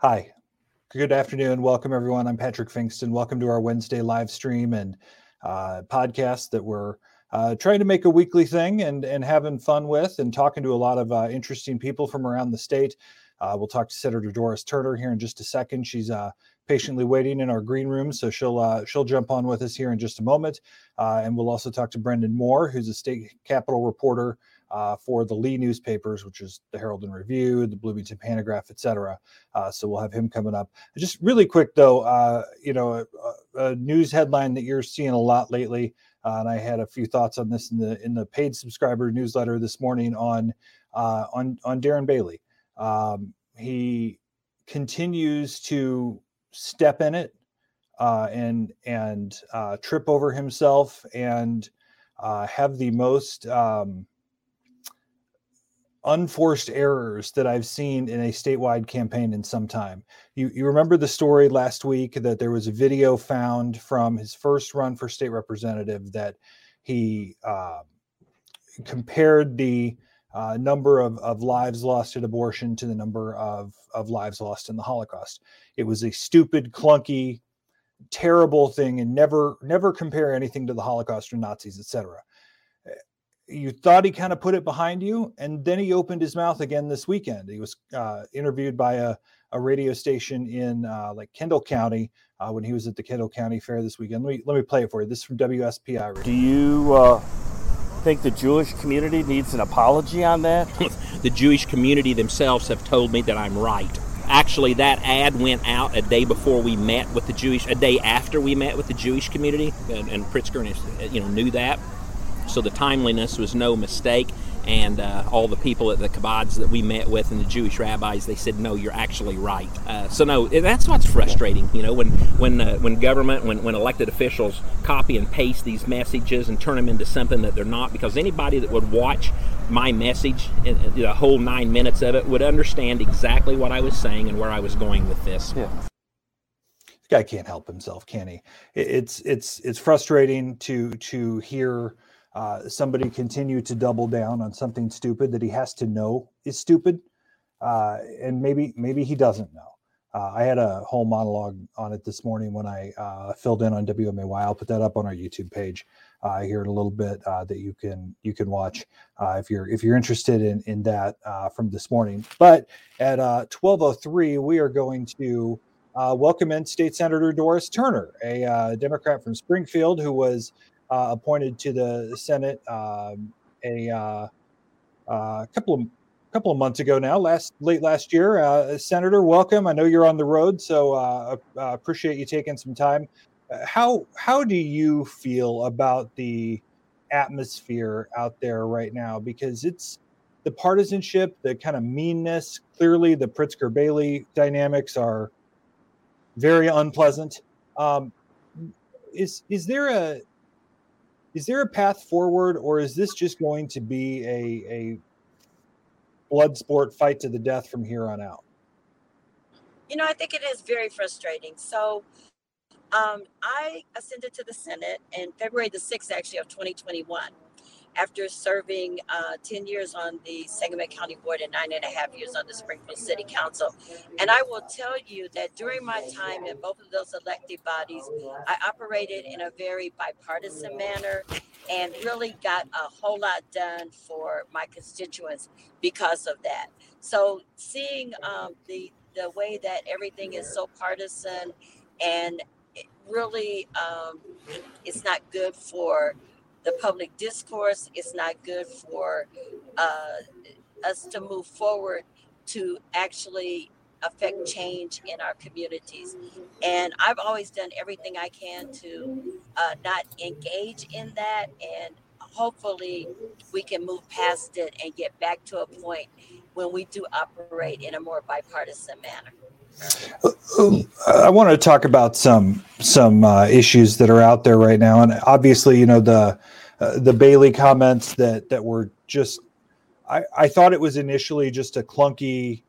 Hi. Good afternoon. Welcome, everyone. I'm Patrick Pfingsten. Welcome to our Wednesday live stream and uh, podcast that we're uh, trying to make a weekly thing and, and having fun with and talking to a lot of uh, interesting people from around the state. Uh, we'll talk to Senator Doris Turner here in just a second. She's uh, patiently waiting in our green room, so she'll uh, she'll jump on with us here in just a moment. and we'll also talk to Brenden Moore, who's a state capitol reporter uh, for the Lee newspapers, which is the Herald and Review, the Bloomington Pantagraph, etc. Uh, so we'll have him coming up. Just really quick though, uh, you know, a, a, news headline that you're seeing a lot lately, uh, and I had a few thoughts on this in the in the paid subscriber newsletter this morning on uh, on on Darren Bailey. Um, he continues to step in it uh, and and trip over himself and have the most um, unforced errors that I've seen in a statewide campaign in some time. You, you remember the story last week that there was a video found from his first run for state representative that he uh, compared the uh, number of, of lives lost at abortion to the number of, of lives lost in the Holocaust. It was a stupid, clunky, terrible thing, and never never compare anything to the Holocaust or Nazis, etc you thought he kind of put it behind you, and then he opened his mouth again this weekend. He was uh, interviewed by a, a radio station in uh, like Kendall County uh, when he was at the Kendall County Fair this weekend. Let me let me play it for you. This is from WSPY. Radio. Do you uh, think the Jewish community needs an apology on that? the Jewish community themselves have told me that I'm right. Actually, that ad went out a day before we met with the Jewish, a day after we met with the Jewish community, and, and Pritzker, you know, knew that. So the timeliness was no mistake. And uh, all the people at the kibbutz that we met with and the Jewish rabbis, they said, "No, you're actually right." Uh, so no, that's what's frustrating. You know, when when uh, when government, when when elected officials copy and paste these messages and turn them into something that they're not, because anybody that would watch my message, the whole nine minutes of it, would understand exactly what I was saying and where I was going with this. Yeah this guy can't help himself, can he? It's it's it's frustrating to to hear uh, somebody continue to double down on something stupid that he has to know is stupid, uh, and maybe maybe he doesn't know. Uh, I had a whole monologue on it this morning when I uh, filled in on WMAY. I'll put that up on our YouTube page uh, here in a little bit that you can you can watch if you're if you're interested in in that from this morning. But at 12:03, we are going to welcome in State Senator Doris Turner, a Democrat from Springfield who was uh, appointed to the Senate um, a uh, uh, couple of couple of months ago now, last late last year. Uh, Senator, welcome. I know you're on the road, so uh, appreciate you taking some time. How how do you feel about the atmosphere out there right now? Because it's the partisanship, the kind of meanness. Clearly, the Pritzker Bailey dynamics are very unpleasant. Um, is is there a is there a path forward, or is this just going to be a a blood sport fight to the death from here on out? You know, I think it is very frustrating. So, um, I ascended to the Senate in February the 6th, actually, of 2021 after serving uh, 10 years on the Sangamon County Board and nine and a half years on the Springfield City Council. And I will tell you that during my time in both of those elected bodies, I operated in a very bipartisan manner and really got a whole lot done for my constituents because of that. So seeing um, the the way that everything is so partisan and really um, it's not good for the public discourse. It's not good for uh, us to move forward to actually affect change in our communities. And I've always done everything I can to uh, not engage in that. And hopefully, we can move past it and get back to a point when we do operate in a more bipartisan manner. I want to talk about some some uh, issues that are out there right now, and obviously, you know the uh, the Bailey comments that that were just. I, I thought it was initially just a clunky,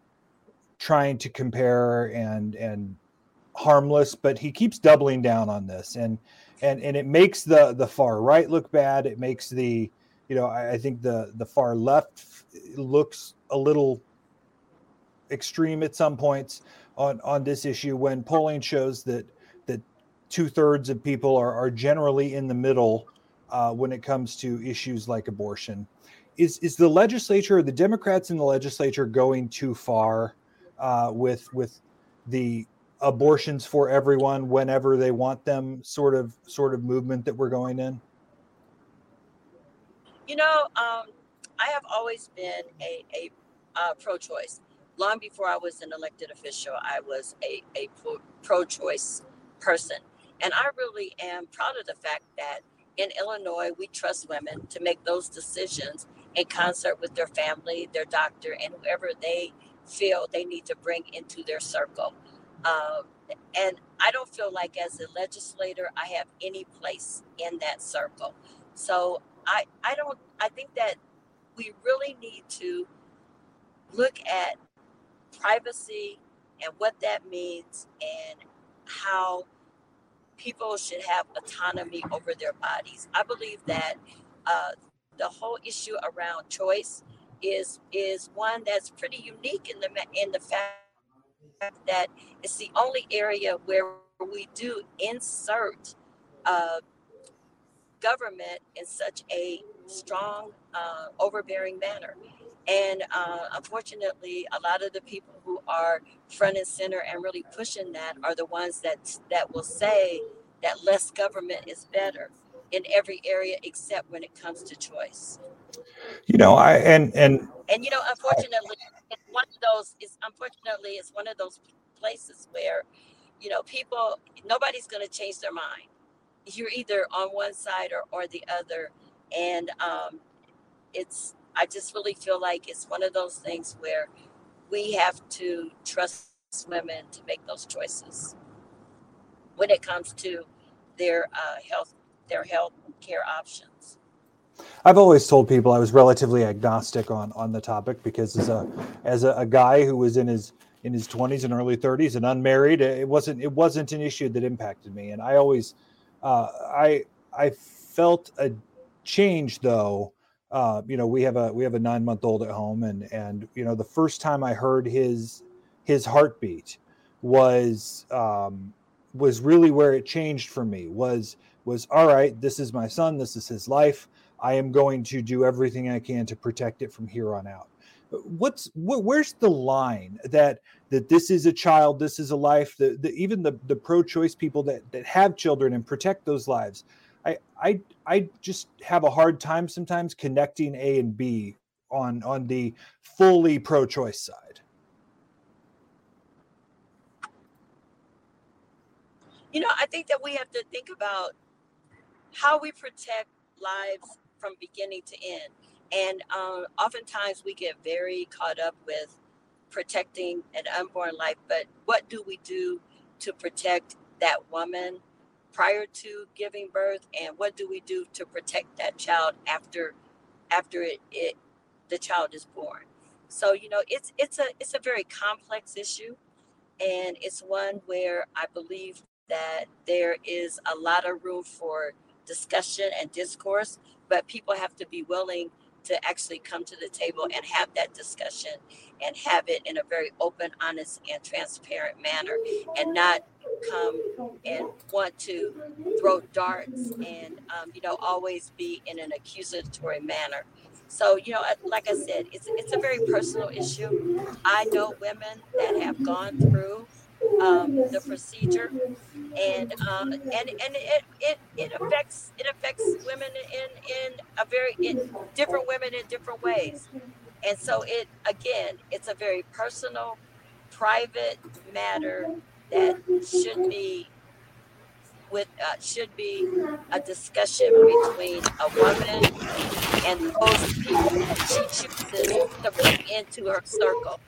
trying to compare and and harmless, but he keeps doubling down on this, and and and it makes the the far right look bad. It makes the you know I, I think the the far left looks a little extreme at some points on on this issue when polling shows that that two thirds of people are, are generally in the middle uh, when it comes to issues like abortion. Is is the legislature, the Democrats in the legislature, going too far uh, with with the abortions for everyone whenever they want them sort of sort of movement that we're going in? You know, um, I have always been a, a uh, pro-choice. Long before I was an elected official, I was a, a pro-choice person. And I really am proud of the fact that in Illinois, we trust women to make those decisions in concert with their family, their doctor, and whoever they feel they need to bring into their circle. Um, and I don't feel like, as a legislator, I have any place in that circle. So I, I don't, I think that we really need to look at privacy and what that means and how people should have autonomy over their bodies. I believe that uh, the whole issue around choice is is one that's pretty unique in the in the fact that it's the only area where we do insert uh, government in such a strong, uh, overbearing manner. And uh, unfortunately, a lot of the people who are front and center and really pushing that are the ones that that will say that less government is better in every area except when it comes to choice. You know, I and and and you know, unfortunately, I, it's one of those. Is unfortunately, it's one of those places where, you know, people nobody's going to change their mind. You're either on one side or or the other, and um, it's I just really feel like it's one of those things where we have to trust women to make those choices when it comes to their uh, health their health care options. I've always told people I was relatively agnostic on on the topic because as a as a, a guy who was in his in his 20s and early 30s and unmarried, it wasn't it wasn't an issue that impacted me, and I always uh, I I felt a change though uh, you know we have a we have a nine month old at home and and you know the first time i heard his his heartbeat was um was really where it changed for me was was all right this is my son this is his life. I am going to do everything i can to protect it from here on out. What's wh- where's the line that that this is a child this is a life the even the the pro-choice people that that have children and protect those lives I I I just have a hard time sometimes connecting A and B on on the fully pro-choice side. You know, I think that we have to think about how we protect lives from beginning to end. And um, oftentimes we get very caught up with protecting an unborn life, but what do we do to protect that woman prior to giving birth and what do we do to protect that child after after it, it the child is born? So you know it's it's a it's a very complex issue and it's one where i believe that there is a lot of room for discussion and discourse but people have to be willing to actually come to the table and have that discussion and have it in a very open, honest, and transparent manner and not come and want to throw darts and, um, you know, always be in an accusatory manner. So, you know, like I said, it's, it's a very personal issue. I know women that have gone through um, the procedure, and um, and and it, it it affects it affects women in in a very in different women in different ways, and so it again it's a very personal, private matter that should be with uh, should be a discussion between a woman and those people that she chooses to bring into her circle.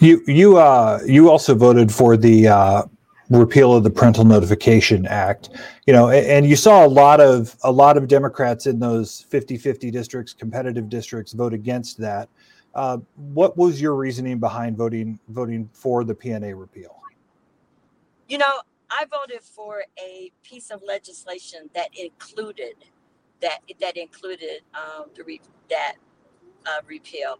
You you uh you also voted for the uh, repeal of the Parental Notification Act. You know, and, and, you saw a lot of a lot of Democrats in those 50-50 districts, competitive districts, vote against that. Uh, what was your reasoning behind voting voting for the PNA repeal? You know, I voted for a piece of legislation that included that that included um, the re- that uh, repeal.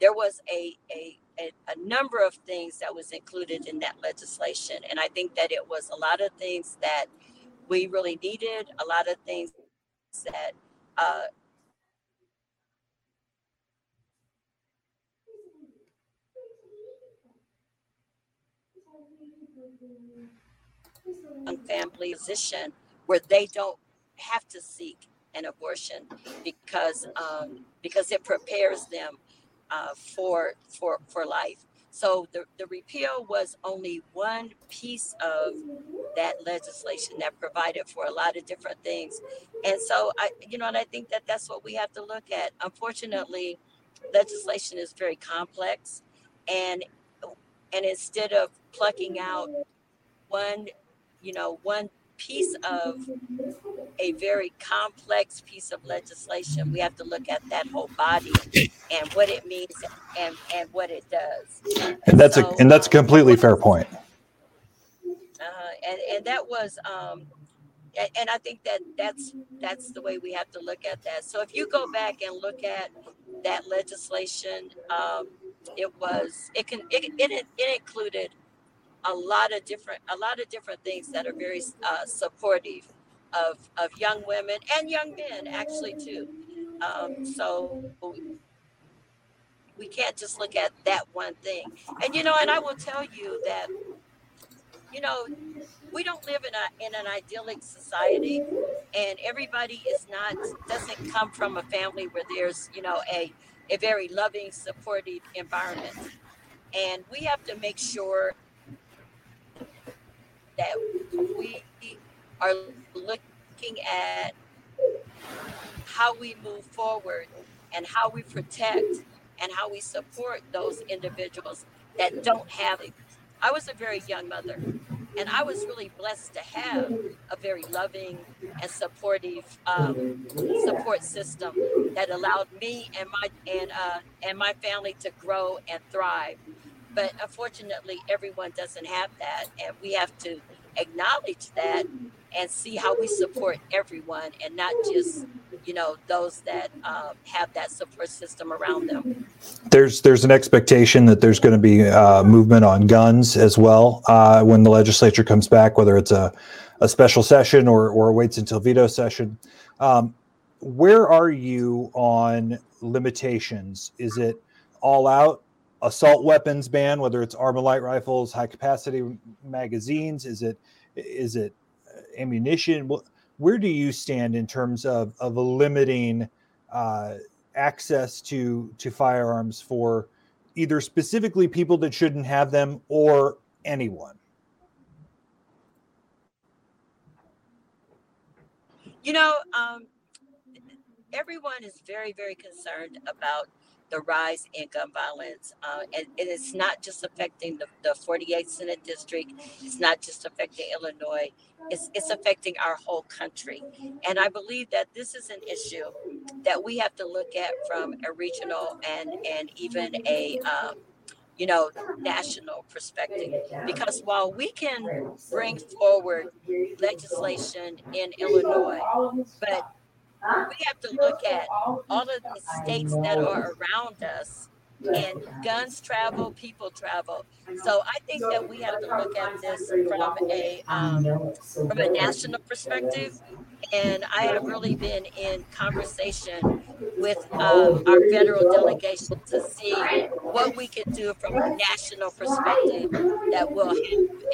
There was a a a, a number of things that was included in that legislation. And I think that it was a lot of things that we really needed, a lot of things that uh, family position where they don't have to seek an abortion because um, because it prepares them uh, for for for life. So the, the repeal was only one piece of that legislation that provided for a lot of different things. And so I you know and I think that that's what we have to look at. Unfortunately, legislation is very complex and and instead of plucking out one you know one piece of a very complex piece of legislation. We have to look at that whole body and what it means and, and what it does. And, that's so, a and that's a um, completely um, fair point. Uh, and and that was um, and, and I think that that's that's the way we have to look at that. So if you go back and look at that legislation, um, it was it can it, it, it included a lot of different a lot of different things that are very uh, supportive of of young women and young men actually too. Um, so we can't just look at that one thing. And you know, and I will tell you that you know we don't live in a in an idyllic society, and everybody is not doesn't come from a family where there's you know a a very loving, supportive environment. And we have to make sure that we are looking at how we move forward and how we protect and how we support those individuals that don't have it. I was a very young mother, and I was really blessed to have a very loving and supportive um, support system that allowed me and my and uh, and my family to grow and thrive. But unfortunately, everyone doesn't have that, and we have to acknowledge that and see how we support everyone and not just you know those that um, have that support system around them. There's there's an expectation that there's going to be uh, movement on guns as well uh, when the legislature comes back whether it's a, a special session or, or waits until veto session. Um, where are you on limitations? Is it all out assault weapons ban, whether it's Armalite rifles, high capacity magazines? Is it is it ammunition? Where do you stand in terms of of limiting uh, access to to firearms for either specifically people that shouldn't have them or anyone? You know, um, everyone is very, very concerned about the rise in gun violence. Uh, and, and, it's not just affecting the, the 48th Senate District, it's not just affecting Illinois, it's, it's affecting our whole country. And I believe that this is an issue that we have to look at from a regional and, and even a um, you know, national perspective. Because while we can bring forward legislation in Illinois, but we have to look at all of the states that are around us and guns travel, people travel. So I think that we have to look at this from a um, from a national perspective. And I have really been in conversation with um, our federal delegation to see what we can do from a national perspective that will have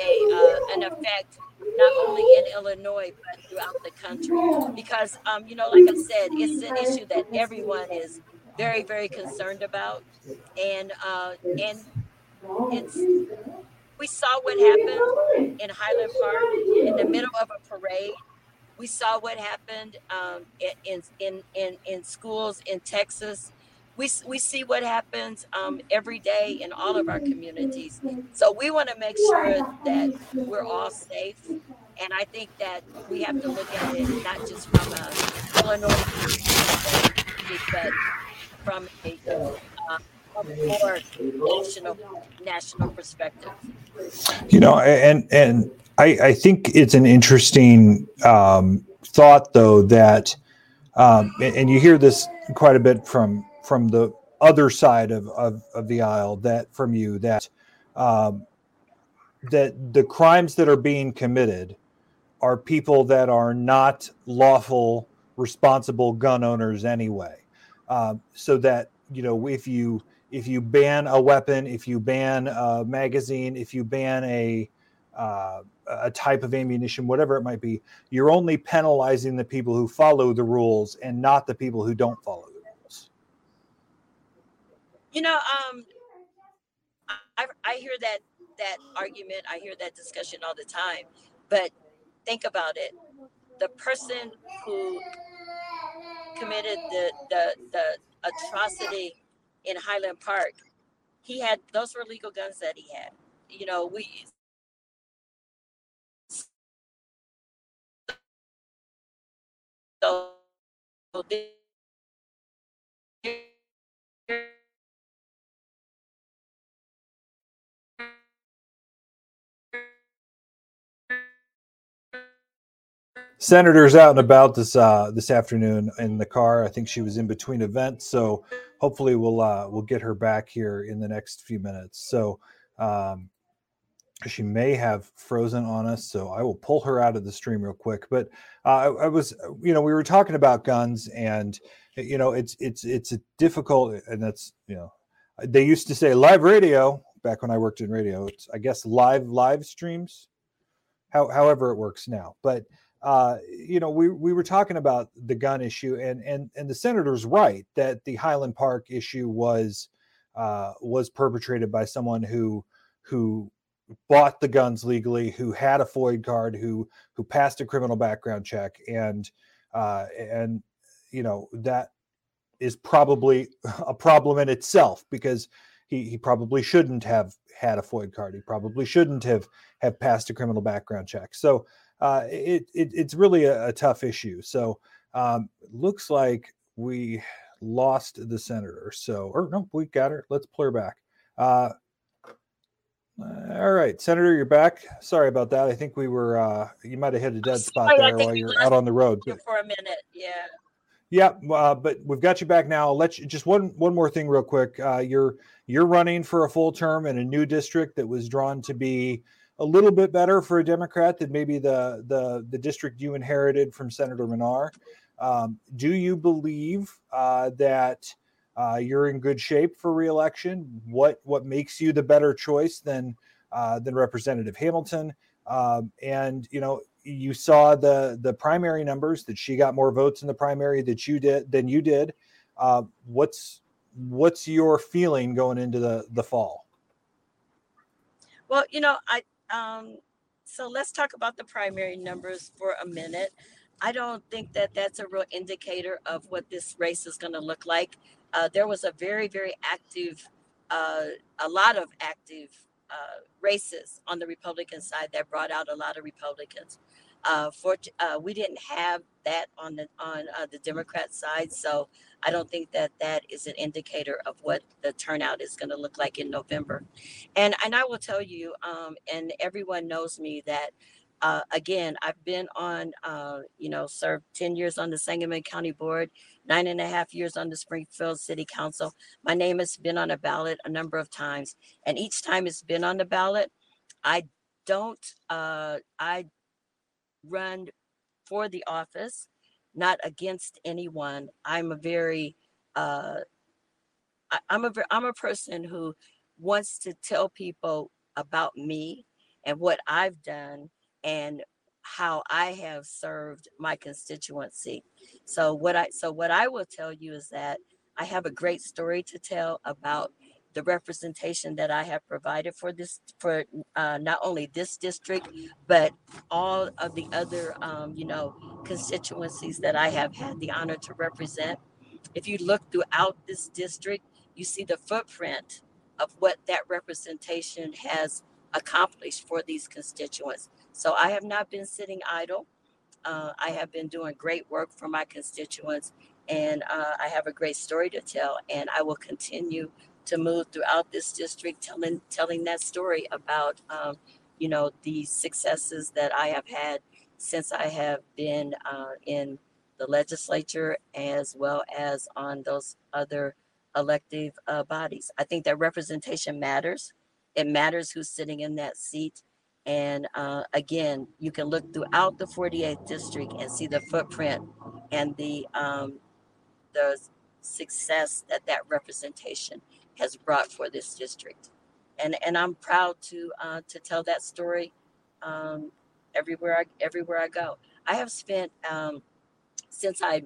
a uh, an effect not only in Illinois but throughout the country. Because, um, you know, like I said, it's an issue that everyone is very, very concerned about, and uh, and it's we saw what happened in Highland Park in the middle of a parade. We saw what happened um, in, in in in schools in Texas we, we see what happens um, every day in all of our communities. So we want to make sure that we're all safe. And I think that we have to look at it not just from a Illinois perspective, but from a uh, more national national perspective. You know, and and I, I think it's an interesting um, thought, though, that um, and you hear this quite a bit from from the other side of, of, of the aisle that from you that um, that the crimes that are being committed are people that are not lawful, responsible gun owners anyway. Um, so that you know, if you if you ban a weapon, if you ban a magazine, if you ban a uh, a type of ammunition, whatever it might be, you're only penalizing the people who follow the rules and not the people who don't follow. You know, um, I, I hear that that argument, I hear that discussion all the time, but think about it. The person who committed the the, the atrocity in Highland Park, he had those were legal guns that he had. You know, we so Senator's out and about this uh, this afternoon in the car. I think she was in between events, so hopefully we'll uh, we'll get her back here in the next few minutes. So um, she may have frozen on us, so I will pull her out of the stream real quick. But uh, I, I, was, you know, we were talking about guns, and you know, it's it's it's a difficult, and that's you know, they used to say live radio back when I worked in radio. It's I guess live live streams, how, however it works now, but uh, you know, we we were talking about the gun issue, and and and the senator's right that the Highland Park issue was uh, was perpetrated by someone who who bought the guns legally, who had a FOID card, who who passed a criminal background check, and uh, and you know that is probably a problem in itself because he he probably shouldn't have had a FOID card. He probably shouldn't have have passed a criminal background check. So uh, it, it, it's really a, a tough issue. So um, looks like we lost the senator. So or no, we got her. Let's pull her back. Uh, all right, Senator, you're back. Sorry about that. I think we were uh, you might have hit a dead spot there while you're out on the road. For a minute, yeah. Yeah, uh, but we've got you back now. Let you just one one more thing real quick. Uh, you're you're running for a full term in a new district that was drawn to be a little bit better for a Democrat than maybe the the the district you inherited from Senator Manar. Um, do you believe uh, that uh, you're in good shape for reelection? What what makes you the better choice than uh, than Representative Hamilton? Um, and you know, you saw the the primary numbers that she got more votes in the primary that you did than you did. Uh, what's what's your feeling going into the the fall? Well, you know, I um, so let's talk about the primary numbers for a minute. I don't think that that's a real indicator of what this race is going to look like. Uh, there was a very, very active, uh, a lot of active uh, races on the Republican side that brought out a lot of Republicans. Uh, for uh, we didn't have that on the on uh, the Democrat side, so I don't think that that is an indicator of what the turnout is going to look like in November. And and I will tell you, um, and everyone knows me that. Uh, again, I've been on, uh, you know, served 10 years on the Sangamon County Board, nine and a half years on the Springfield City Council. My name has been on a ballot a number of times. And each time it's been on the ballot, I don't, uh, I run for the office, not against anyone. I'm a very, uh, I, I'm a I'm a person who wants to tell people about me and what I've done and how I have served my constituency. So what I so what I will tell you is that I have a great story to tell about the representation that I have provided for this, for uh, not only this district, but all of the other, um, you know, constituencies that I have had the honor to represent. If you look throughout this district, you see the footprint of what that representation has accomplished for these constituents. So I have not been sitting idle. Uh, I have been doing great work for my constituents, and uh, I have a great story to tell, and I will continue to move throughout this district, telling telling that story about um, you know the successes that I have had since I have been uh, in the legislature, as well as on those other elective uh, bodies. I think that representation matters. It matters who's sitting in that seat. And uh, again, you can look throughout the 48th district and see the footprint and the um, the success that that representation has brought for this district. And and I'm proud to uh, to tell that story um, everywhere I everywhere I go. I have spent um, since I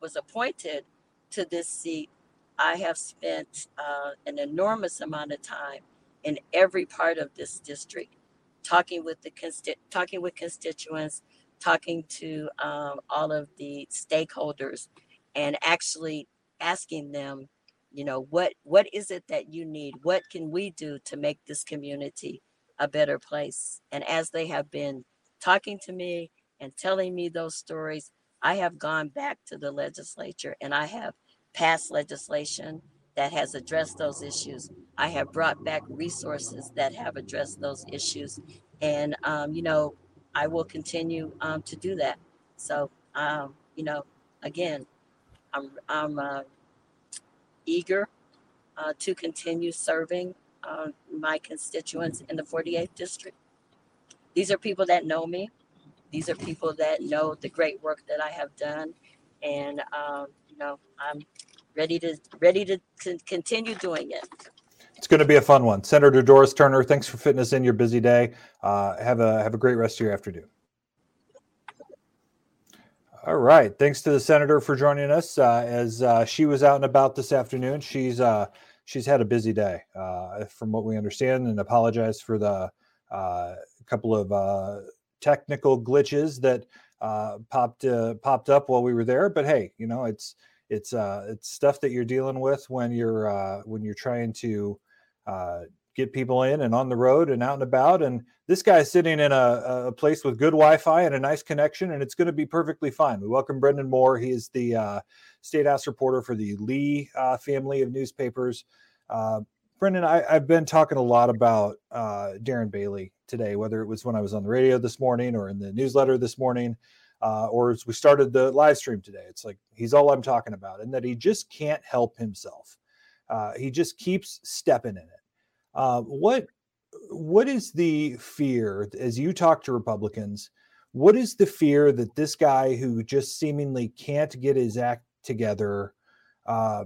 was appointed to this seat. I have spent uh, an enormous amount of time in every part of this district, talking with the consti- talking with constituents, talking to um, all of the stakeholders, and actually asking them, you know, what what is it that you need? What can we do to make this community a better place? And as they have been talking to me and telling me those stories, I have gone back to the legislature and I have passed legislation that has addressed those issues. I have brought back resources that have addressed those issues. And, um, you know, I will continue um, to do that. So, um, you know, again, I'm, I'm uh, eager uh, to continue serving uh, my constituents in the 48th district. These are people that know me. These are people that know the great work that I have done, and um, you know I'm ready to ready to continue doing it. It's going to be a fun one. Senator Doris Turner, thanks for fitting us in your busy day. Uh, have a have a great rest of your afternoon. All right. Thanks to the senator for joining us. Uh, as uh, she was out and about this afternoon, she's uh, she's had a busy day, uh, from what we understand, and apologize for the uh, couple of uh, technical glitches that popped popped up while we were there. But hey, you know it's it's it's stuff that you're dealing with when you're when you're trying to get people in and on the road and out and about. And this guy's sitting in a, a place with good Wi-Fi and a nice connection, and it's going to be perfectly fine. We welcome Brenden Moore. He is the uh, state house reporter for the Lee uh, family of newspapers. Uh, Brenden, I, have been talking a lot about uh, Darren Bailey today, whether it was when I was on the radio this morning or in the newsletter this morning. Uh, or as we started the live stream today, it's like he's all I'm talking about, and that he just can't help himself. Uh, he just keeps stepping in it uh, what what is the fear as you talk to Republicans? What is the fear that this guy who just seemingly can't get his act together? Uh,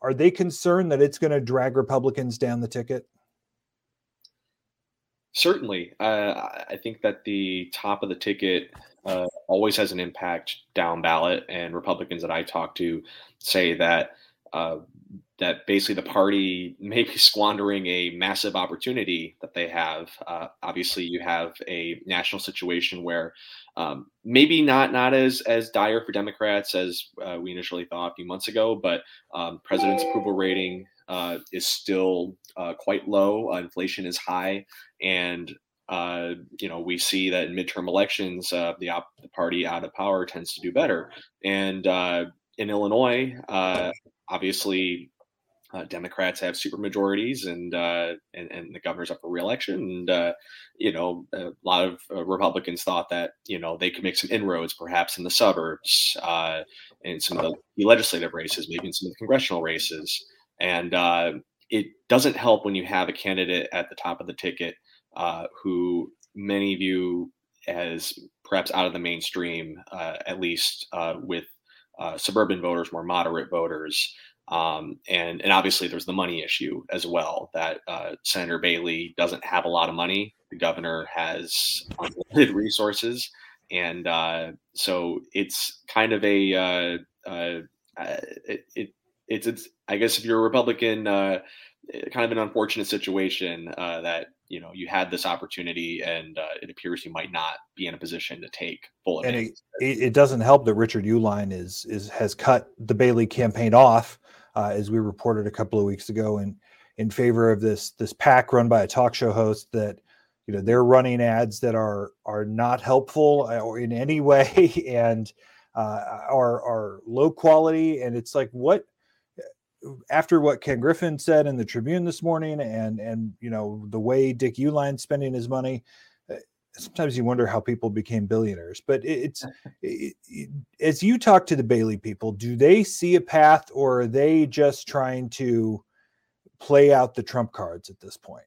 are they concerned that it's going to drag Republicans down the ticket? Certainly, uh, I think that the top of the ticket uh, always has an impact down ballot, and Republicans that I talk to say that uh, that basically the party may be squandering a massive opportunity that they have. Uh, obviously, you have a national situation where um, maybe not not as as dire for Democrats as uh, we initially thought a few months ago, but um, president's approval rating uh, is still uh, quite low. Uh, inflation is high, and uh, you know we see that in midterm elections, the, op- the party out of power tends to do better, and in Illinois, obviously uh, Democrats have super majorities and, uh, and and the governor's up for reelection. And uh, you know, a lot of uh, Republicans thought that you know they could make some inroads, perhaps in the suburbs, uh, in some of the legislative races, maybe in some of the congressional races. And uh, it doesn't help when you have a candidate at the top of the ticket who many view as perhaps out of the mainstream, at least with suburban voters, more moderate voters. Um, and and obviously there's the money issue as well that uh, Senator Bailey doesn't have a lot of money. The governor has unlimited resources, and uh, so it's kind of a uh, uh it, it, it's it's I guess if you're a Republican, uh, kind of an unfortunate situation uh, that you know you had this opportunity and uh, it appears you might not be in a position to take full advantage. And it, it, doesn't help that Richard Uihlein is is has cut the Bailey campaign off uh, as we reported a couple of weeks ago, in in favor of this this PAC run by a talk show host that you know they're running ads that are are not helpful uh, or in any way and uh, are are low quality. And it's like what after what Ken Griffin said in the Tribune this morning, and and you know the way Dick Uihlein spending his money, uh, sometimes you wonder how people became billionaires. But it's it, it, as you talk to the Bailey people, do they see a path, or are they just trying to play out the trump cards at this point?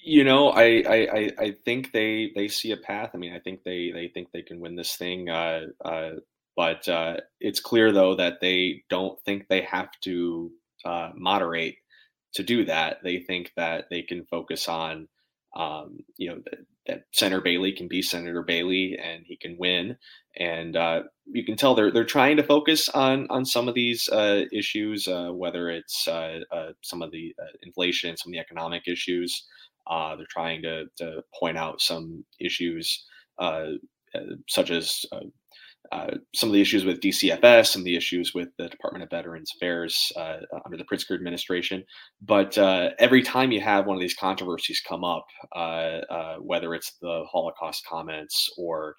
You know, I, I I think they they see a path. I mean, I think they they think they can win this thing. Uh, uh, but uh, it's clear though that they don't think they have to uh, moderate to do that. They think that they can focus on, um, you know, that, that, Senator Bailey can be Senator Bailey and he can win. And uh, you can tell they're they're trying to focus on on some of these uh, issues, uh, whether it's uh, uh, some of the inflation, some of the economic issues. they're trying to to point out some issues such as uh, some of the issues with DCFS, some of the issues with the Department of Veterans Affairs uh, under the Pritzker administration. But uh, every time you have one of these controversies come up, uh, uh, whether it's the Holocaust comments or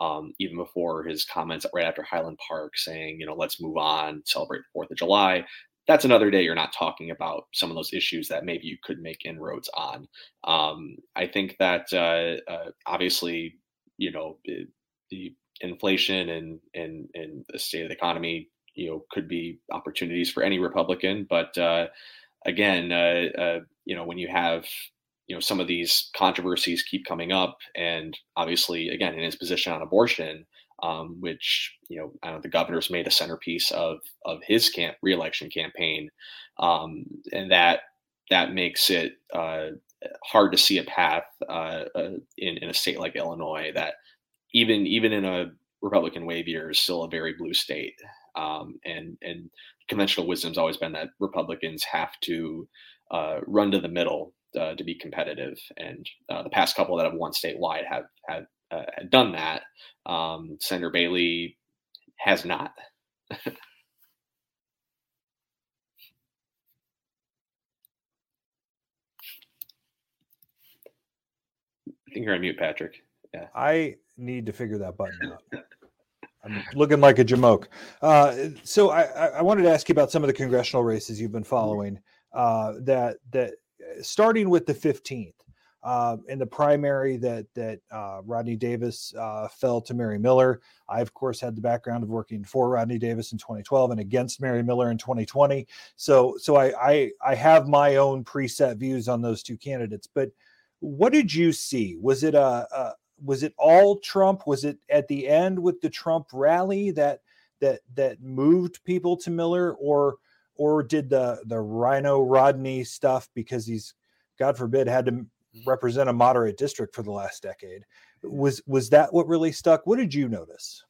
um, even before his comments right after Highland Park saying, you know, let's move on, celebrate the Fourth of July. That's another day you're not talking about some of those issues that maybe you could make inroads on. Um, I think that obviously, you know, the inflation and and and the state of the economy, you know, could be opportunities for any Republican. But uh, again, uh, uh, you know, when you have you know some of these controversies keep coming up, and obviously, again, in his position on abortion, um, which you know, know the governor's made a centerpiece of of his camp reelection campaign, um, and that that makes it uh, hard to see a path uh, uh, in in a state like Illinois that even even in a Republican wave year is still a very blue state. Um, and and conventional wisdom's always been that Republicans have to uh, run to the middle uh, to be competitive. And uh, the past couple that have won statewide have have, uh, done that. Um, Senator Bailey has not. I think you're on mute, Patrick. Yeah. I need to figure that button out. I'm looking like a jamoke. Uh, so I, I, wanted to ask you about some of the congressional races you've been following. Uh, that that starting with the 15th uh, in the primary that that uh, Rodney Davis uh, fell to Mary Miller. I of course had the background of working for Rodney Davis in 2012 and against Mary Miller in 2020. So so I I, I have my own preset views on those two candidates. But what did you see? Was it a, a was it all Trump? Was it at the end with the Trump rally that that that moved people to Miller, or or did the the RINO Rodney stuff because he's God forbid had to represent a moderate district for the last decade? Was was that what really stuck? What did you notice?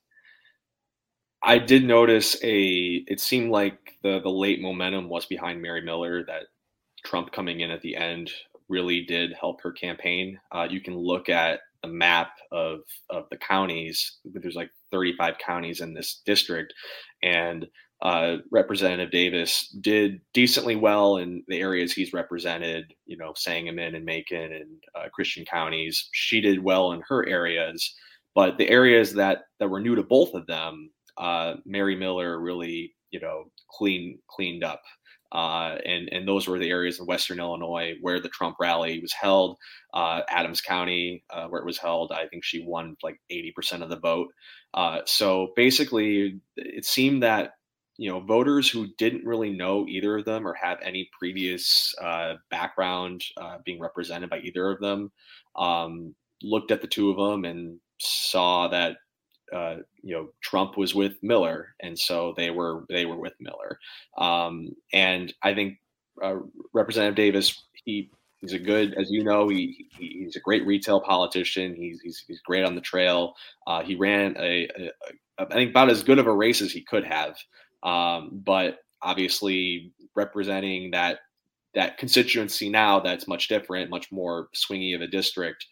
I did notice a. It seemed like the the late momentum was behind Mary Miller. That Trump coming in at the end really did help her campaign. Uh, you can look at the map of of the counties. There's like 35 counties in this district, and uh, Representative Davis did decently well in the areas he's represented. You know, Sangamon and Macon and uh, Christian counties. She did well in her areas, but the areas that that were new to both of them, uh, Mary Miller really you know clean cleaned up uh, and and those were the areas in Western Illinois where the Trump rally was held. Uh, Adams County, uh, where it was held, I think she won like 80% of the vote. Uh, so basically, it seemed that you know voters who didn't really know either of them or have any previous uh, background uh, being represented by either of them um, looked at the two of them and saw that uh, you know Trump was with Miller, and so they were they were with Miller. Um, and I think uh, Representative Davis, he he's a good, as you know, he, he he's a great retail politician. He's he's, he's great on the trail. Uh, he ran a, a, a I think about as good of a race as he could have. Um, but obviously representing that that constituency now that's much different, much more swingy of a district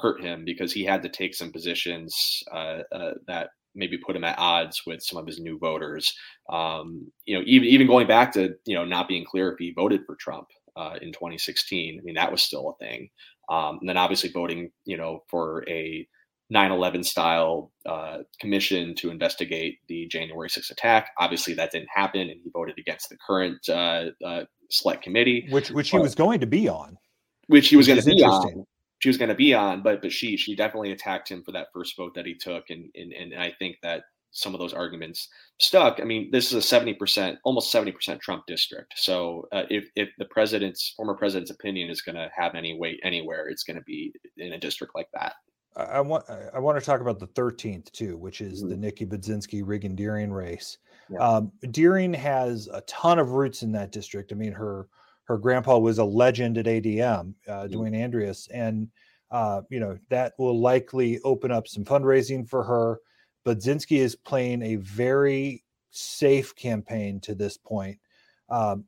hurt him because he had to take some positions uh, uh, that maybe put him at odds with some of his new voters. Um, you know, even even going back to you know not being clear if he voted for Trump uh, in 2016. I mean, that was still a thing. Um, and then obviously voting, you know, for a 9/11 style uh, commission to investigate the January 6th attack. Obviously, that didn't happen, and he voted against the current uh, uh, select committee, which which he was going to be on, which he was going to be on she was going to be on, but but she she definitely attacked him for that first vote that he took, and and and I think that some of those arguments stuck. I mean, this is a seventy percent, almost seventy percent Trump district. So uh, if if the president's former president's opinion is going to have any weight anywhere, it's going to be in a district like that. I want I want to talk about the 13th too, which is mm-hmm. the Nikki Budzinski Regan Deering race. Yeah. Um, Deering has a ton of roots in that district. I mean, her her grandpa was a legend at ADM, uh, mm-hmm. Dwayne Andreas, and uh, you know that will likely open up some fundraising for her. Budzinski is playing a very safe campaign to this point. Um,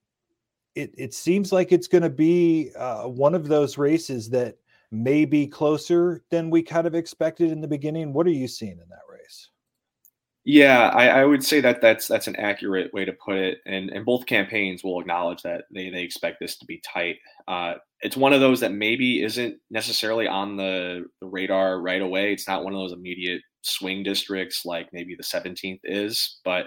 it it seems like it's going to be uh, one of those races that may be closer than we kind of expected in the beginning. What are you seeing in that race? Yeah, I, I, would say that that's that's an accurate way to put it, and and both campaigns will acknowledge that they they expect this to be tight. Uh, it's one of those that maybe isn't necessarily on the, the radar right away. It's not one of those immediate swing districts like maybe the 17th is, but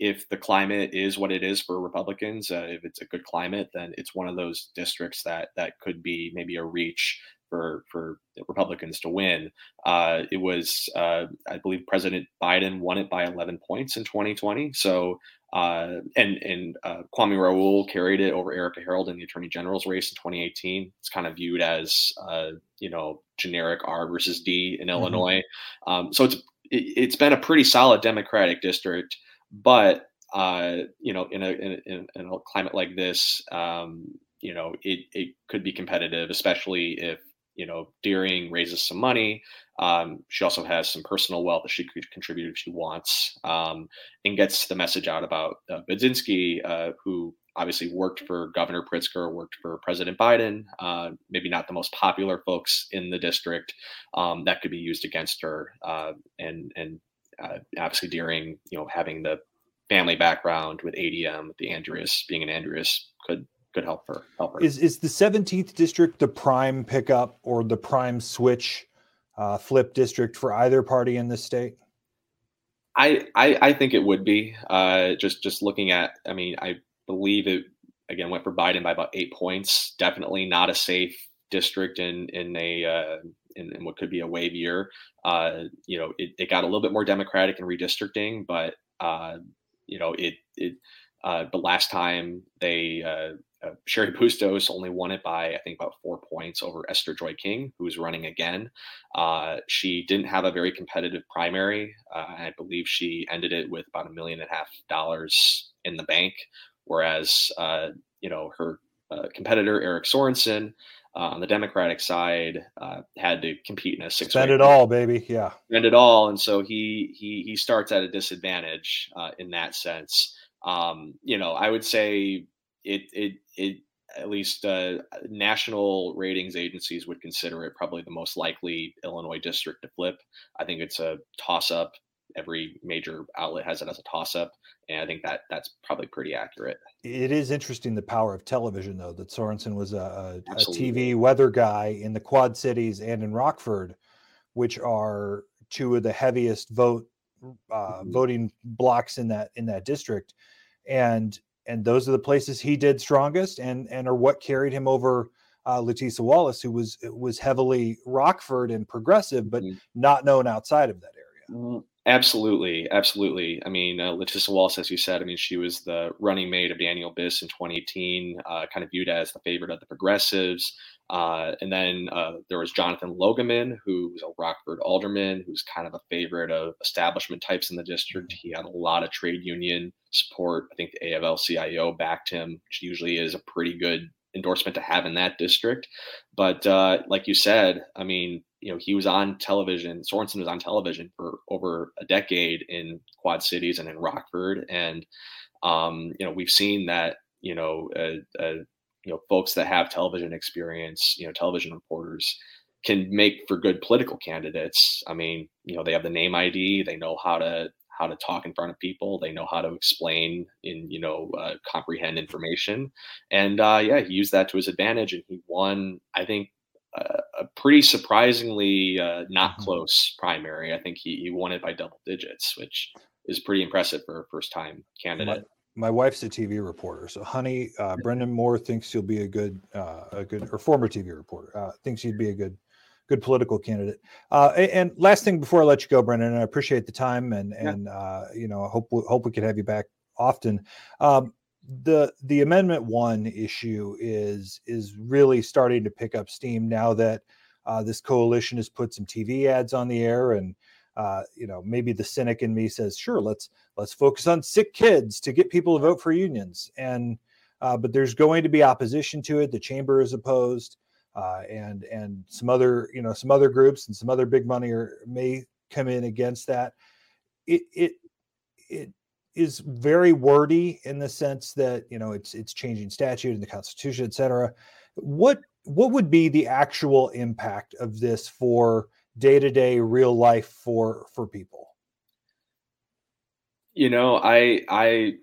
if the climate is what it is for Republicans, uh, if it's a good climate, then it's one of those districts that that could be maybe a reach for for Republicans to win. Uh, it was, uh, I believe, President Biden won it by 11 points in 2020. So, uh, and and uh, Kwame Raoul carried it over Erika Harold in the Attorney General's race in 2018. It's kind of viewed as, uh, you know, generic R versus D in mm-hmm. Illinois. Um, so it's it, has been a pretty solid Democratic district, but uh, you know, in a, in in a climate like this, um, you know, it, it could be competitive, especially if you know, Deering raises some money. Um, she also has some personal wealth that she could contribute if she wants, um, and gets the message out about uh, Budzinski, uh, who obviously worked for Governor Pritzker, worked for President Biden. Uh, maybe not the most popular folks in the district. Um, that could be used against her, uh, and and uh, obviously Deering, you know, having the family background with ADM, the Andreas being an Andreas could could help her. Help her. Is is the 17th district the prime pickup or the prime switch uh, flip district for either party in the state? I, I, I think it would be. Uh, just just looking at, I mean, I believe it again went for Biden by about eight points. Definitely not a safe district in in a uh, in, in, what could be a wave year. Uh, you know, it, it got a little bit more democratic in redistricting, but uh, you know, it it. Uh, the last time they uh, Cheri Bustos only won it by I think about four points over Esther Joy King, who's running again. Uh, she didn't have a very competitive primary. Uh, I believe she ended it with about a million and a half dollars in the bank, whereas uh, you know her uh, competitor Eric Sorensen. Uh, on the Democratic side, had to compete in a six. Spend it all, baby. Yeah, spend it all, and so he he he starts at a disadvantage in that sense. Um, you know, I would say it it it at least uh, national ratings agencies would consider it probably the most likely Illinois district to flip. I think it's a toss up. Every major outlet has it as a toss up, and I think that that's probably pretty accurate. It is interesting the power of television, though. That Sorensen was a, a TV weather guy in the Quad Cities and in Rockford, which are two of the heaviest vote uh, mm-hmm. voting blocks in that in that district, and and those are the places he did strongest and and are what carried him over uh, Litesa Wallace, who was was heavily Rockford and progressive, but mm-hmm. not known outside of that area. Mm-hmm. Absolutely, absolutely. I mean, uh, Litesa Wallace, as you said, I mean, she was the running mate of Daniel Biss in 2018, uh, kind of viewed as the favorite of the progressives. Uh, and then uh, there was Jonathan Logemann, who's a Rockford alderman, who's kind of a favorite of establishment types in the district. He had a lot of trade union support. I think the AFL-CIO backed him, which usually is a pretty good endorsement to have in that district. But uh, like you said, I mean, you know, he was on television. Sorensen was on television for over a decade in Quad Cities and in Rockford, and um, you know, we've seen that you know uh, uh, you know folks that have television experience you know television reporters can make for good political candidates. I mean you know they have the name id they know how to how to talk in front of people they know how to explain and you know uh, comprehend information. And uh, yeah he used that to his advantage and he won i think uh, a pretty surprisingly uh, not mm-hmm. close primary. I think he, he won it by double digits which is pretty impressive for a first time candidate my wife's a TV reporter, so honey, uh, Brenden Moore thinks you'll be a good, uh, a good or former TV reporter uh, thinks you'd be a good good political candidate. Uh, and last thing before I let you go, Brenden, I appreciate the time and and uh, you know I hope hope we could have you back often. Um, the the amendment one issue is is really starting to pick up steam now that uh, this coalition has put some TV ads on the air and uh, you know maybe the cynic in me says sure let's let's focus on sick kids to get people to vote for unions. And uh, but there's going to be opposition to it. The chamber is opposed uh, and and some other you know some other groups and some other big money are, may come in against that. It it it is very wordy in the sense that you know it's it's changing statute and the constitution et cetera. What what would be the actual impact of this for day-to-day real life for for people? You know i i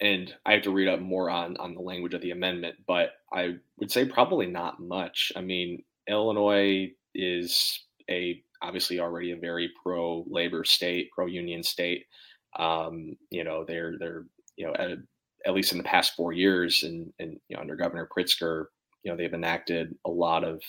and i have to read up more on on the language of the amendment but i would say probably not much. I mean illinois is a obviously already a very pro labor state pro union state. Um, you know, they're they're you know at, at least in the past four years, and and you know under Governor Pritzker, you know they've enacted a lot of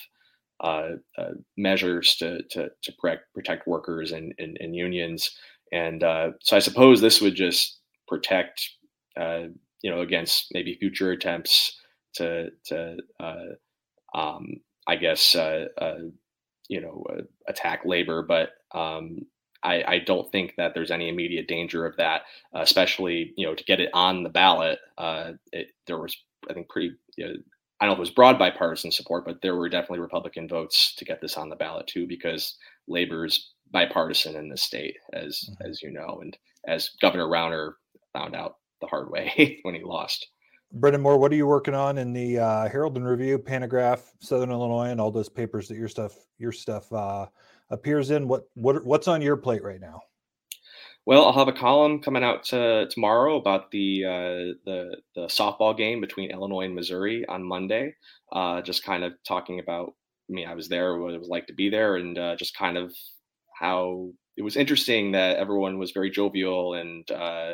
uh, uh, measures to to to protect protect workers and and, and unions, and uh, so I suppose this would just protect uh, you know against maybe future attempts to to uh, um, I guess uh, you know attack labor, but um, I, I, don't think that there's any immediate danger of that, especially you know to get it on the ballot. It, there was, I think, pretty. You know, I don't know if it was broad bipartisan support, but there were definitely Republican votes to get this on the ballot too, because labor's bipartisan in the state, as mm-hmm. as you know, and as Governor Rauner found out the hard way when he lost. Brenden Moore, what are you working on in the uh, Herald and Review, Pantagraph, Southern Illinois, and all those papers that your stuff your stuff uh, appears in. What what what's on your plate right now? Well, I'll have a column coming out to, tomorrow about the, uh, the the softball game between Illinois and Missouri on Monday. Uh, just kind of talking about. I mean, I was there, what it was like to be there, and uh, just kind of how it was interesting that everyone was very jovial and uh,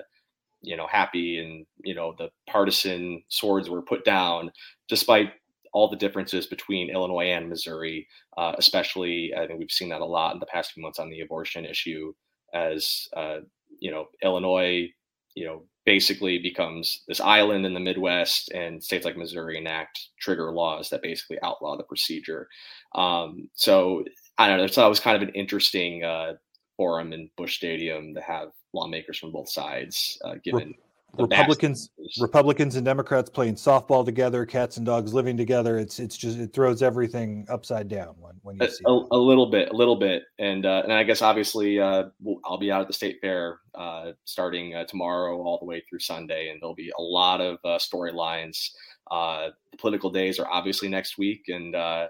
you know happy, and you know the partisan swords were put down, despite all the differences between Illinois and Missouri, uh, especially I think we've seen that a lot in the past few months on the abortion issue, as uh, you know, Illinois, you know, basically becomes this island in the Midwest, and states like Missouri enact trigger laws that basically outlaw the procedure. Um, so I don't know. So that was kind of an interesting uh, forum in Busch Stadium to have lawmakers from both sides, uh, given Republicans, Republicans and Democrats playing softball together, cats and dogs living together. It's it's just it throws everything upside down when when you a, see a, a, little bit, a little bit, and uh, and I guess obviously uh, I'll be out at the state fair uh, starting uh, tomorrow all the way through Sunday, and there'll be a lot of uh, storylines. Uh, the political days are obviously next week, and I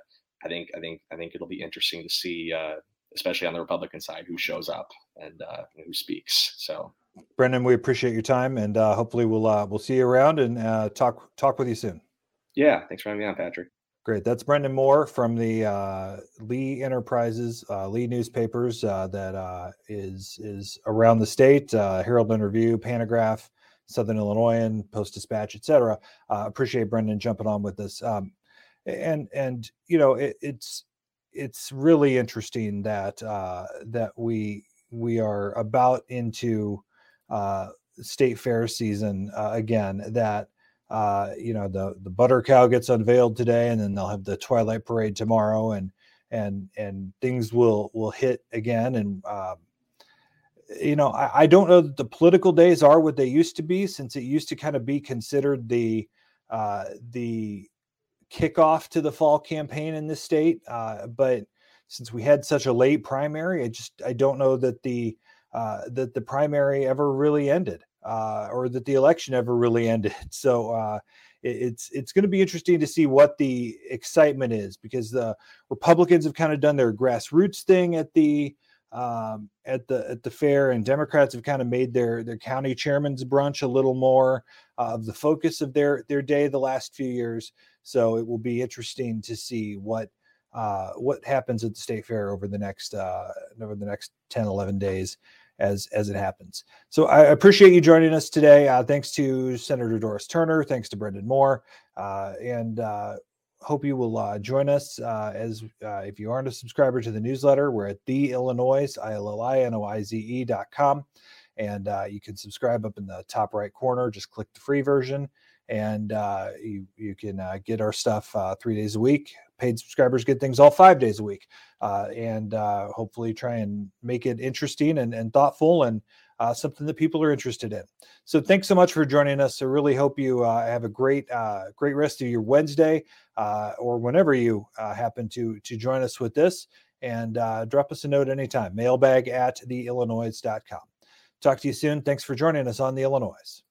think I think I think it'll be interesting to see, especially on the Republican side, who shows up and who speaks. So. Brenden, we appreciate your time, and uh, hopefully we'll uh, we'll see you around and uh, talk talk with you soon. Yeah, thanks for having me on, Patrick. Great. That's Brenden Moore from the uh, Lee Enterprises, uh, Lee newspapers uh, that is is around the state. Herald and Review, Pantagraph, Southern Illinoisan, Post Dispatch, etc. appreciate Brenden jumping on with us. Um, and and you know it, it's it's really interesting that that we we are about into uh, state fair season uh, again that uh, you know the the butter cow gets unveiled today and then they'll have the twilight parade tomorrow and and and things will will hit again and um, you know I, I, don't know that the political days are what they used to be since it used to kind of be considered the uh, the kickoff to the fall campaign in this state uh, but since we had such a late primary i just i don't know that the uh, that the primary ever really ended uh, or that the election ever really ended. So uh, it, it's it's going to be interesting to see what the excitement is because the Republicans have kind of done their grassroots thing at the um, at the at the fair, and Democrats have kind of made their their county chairman's brunch a little more of the focus of their their day the last few years. So it will be interesting to see what uh, what happens at the state fair over the next uh, over the next 10 11 days as as it happens so i appreciate you joining us today uh, thanks to senator doris turner thanks to brenden moore uh, and uh, hope you will uh, join us uh, as uh, if you aren't a subscriber to the newsletter. We're at the Illinoize, I L L I N O I Z E dot com. And uh, you can subscribe up in the top right corner. Just click the free version, and uh, you you can uh, get our stuff three days a week. Paid subscribers get things all five days a week, and hopefully try and make it interesting and, and thoughtful and uh, something that people are interested in. So thanks so much for joining us. I really hope you uh, have a great, uh, great rest of your Wednesday uh, or whenever you uh, happen to to join us with this. And uh, drop us a note anytime. Mailbag at theillinoize.com. Talk to you soon. Thanks for joining us on the Illinoize.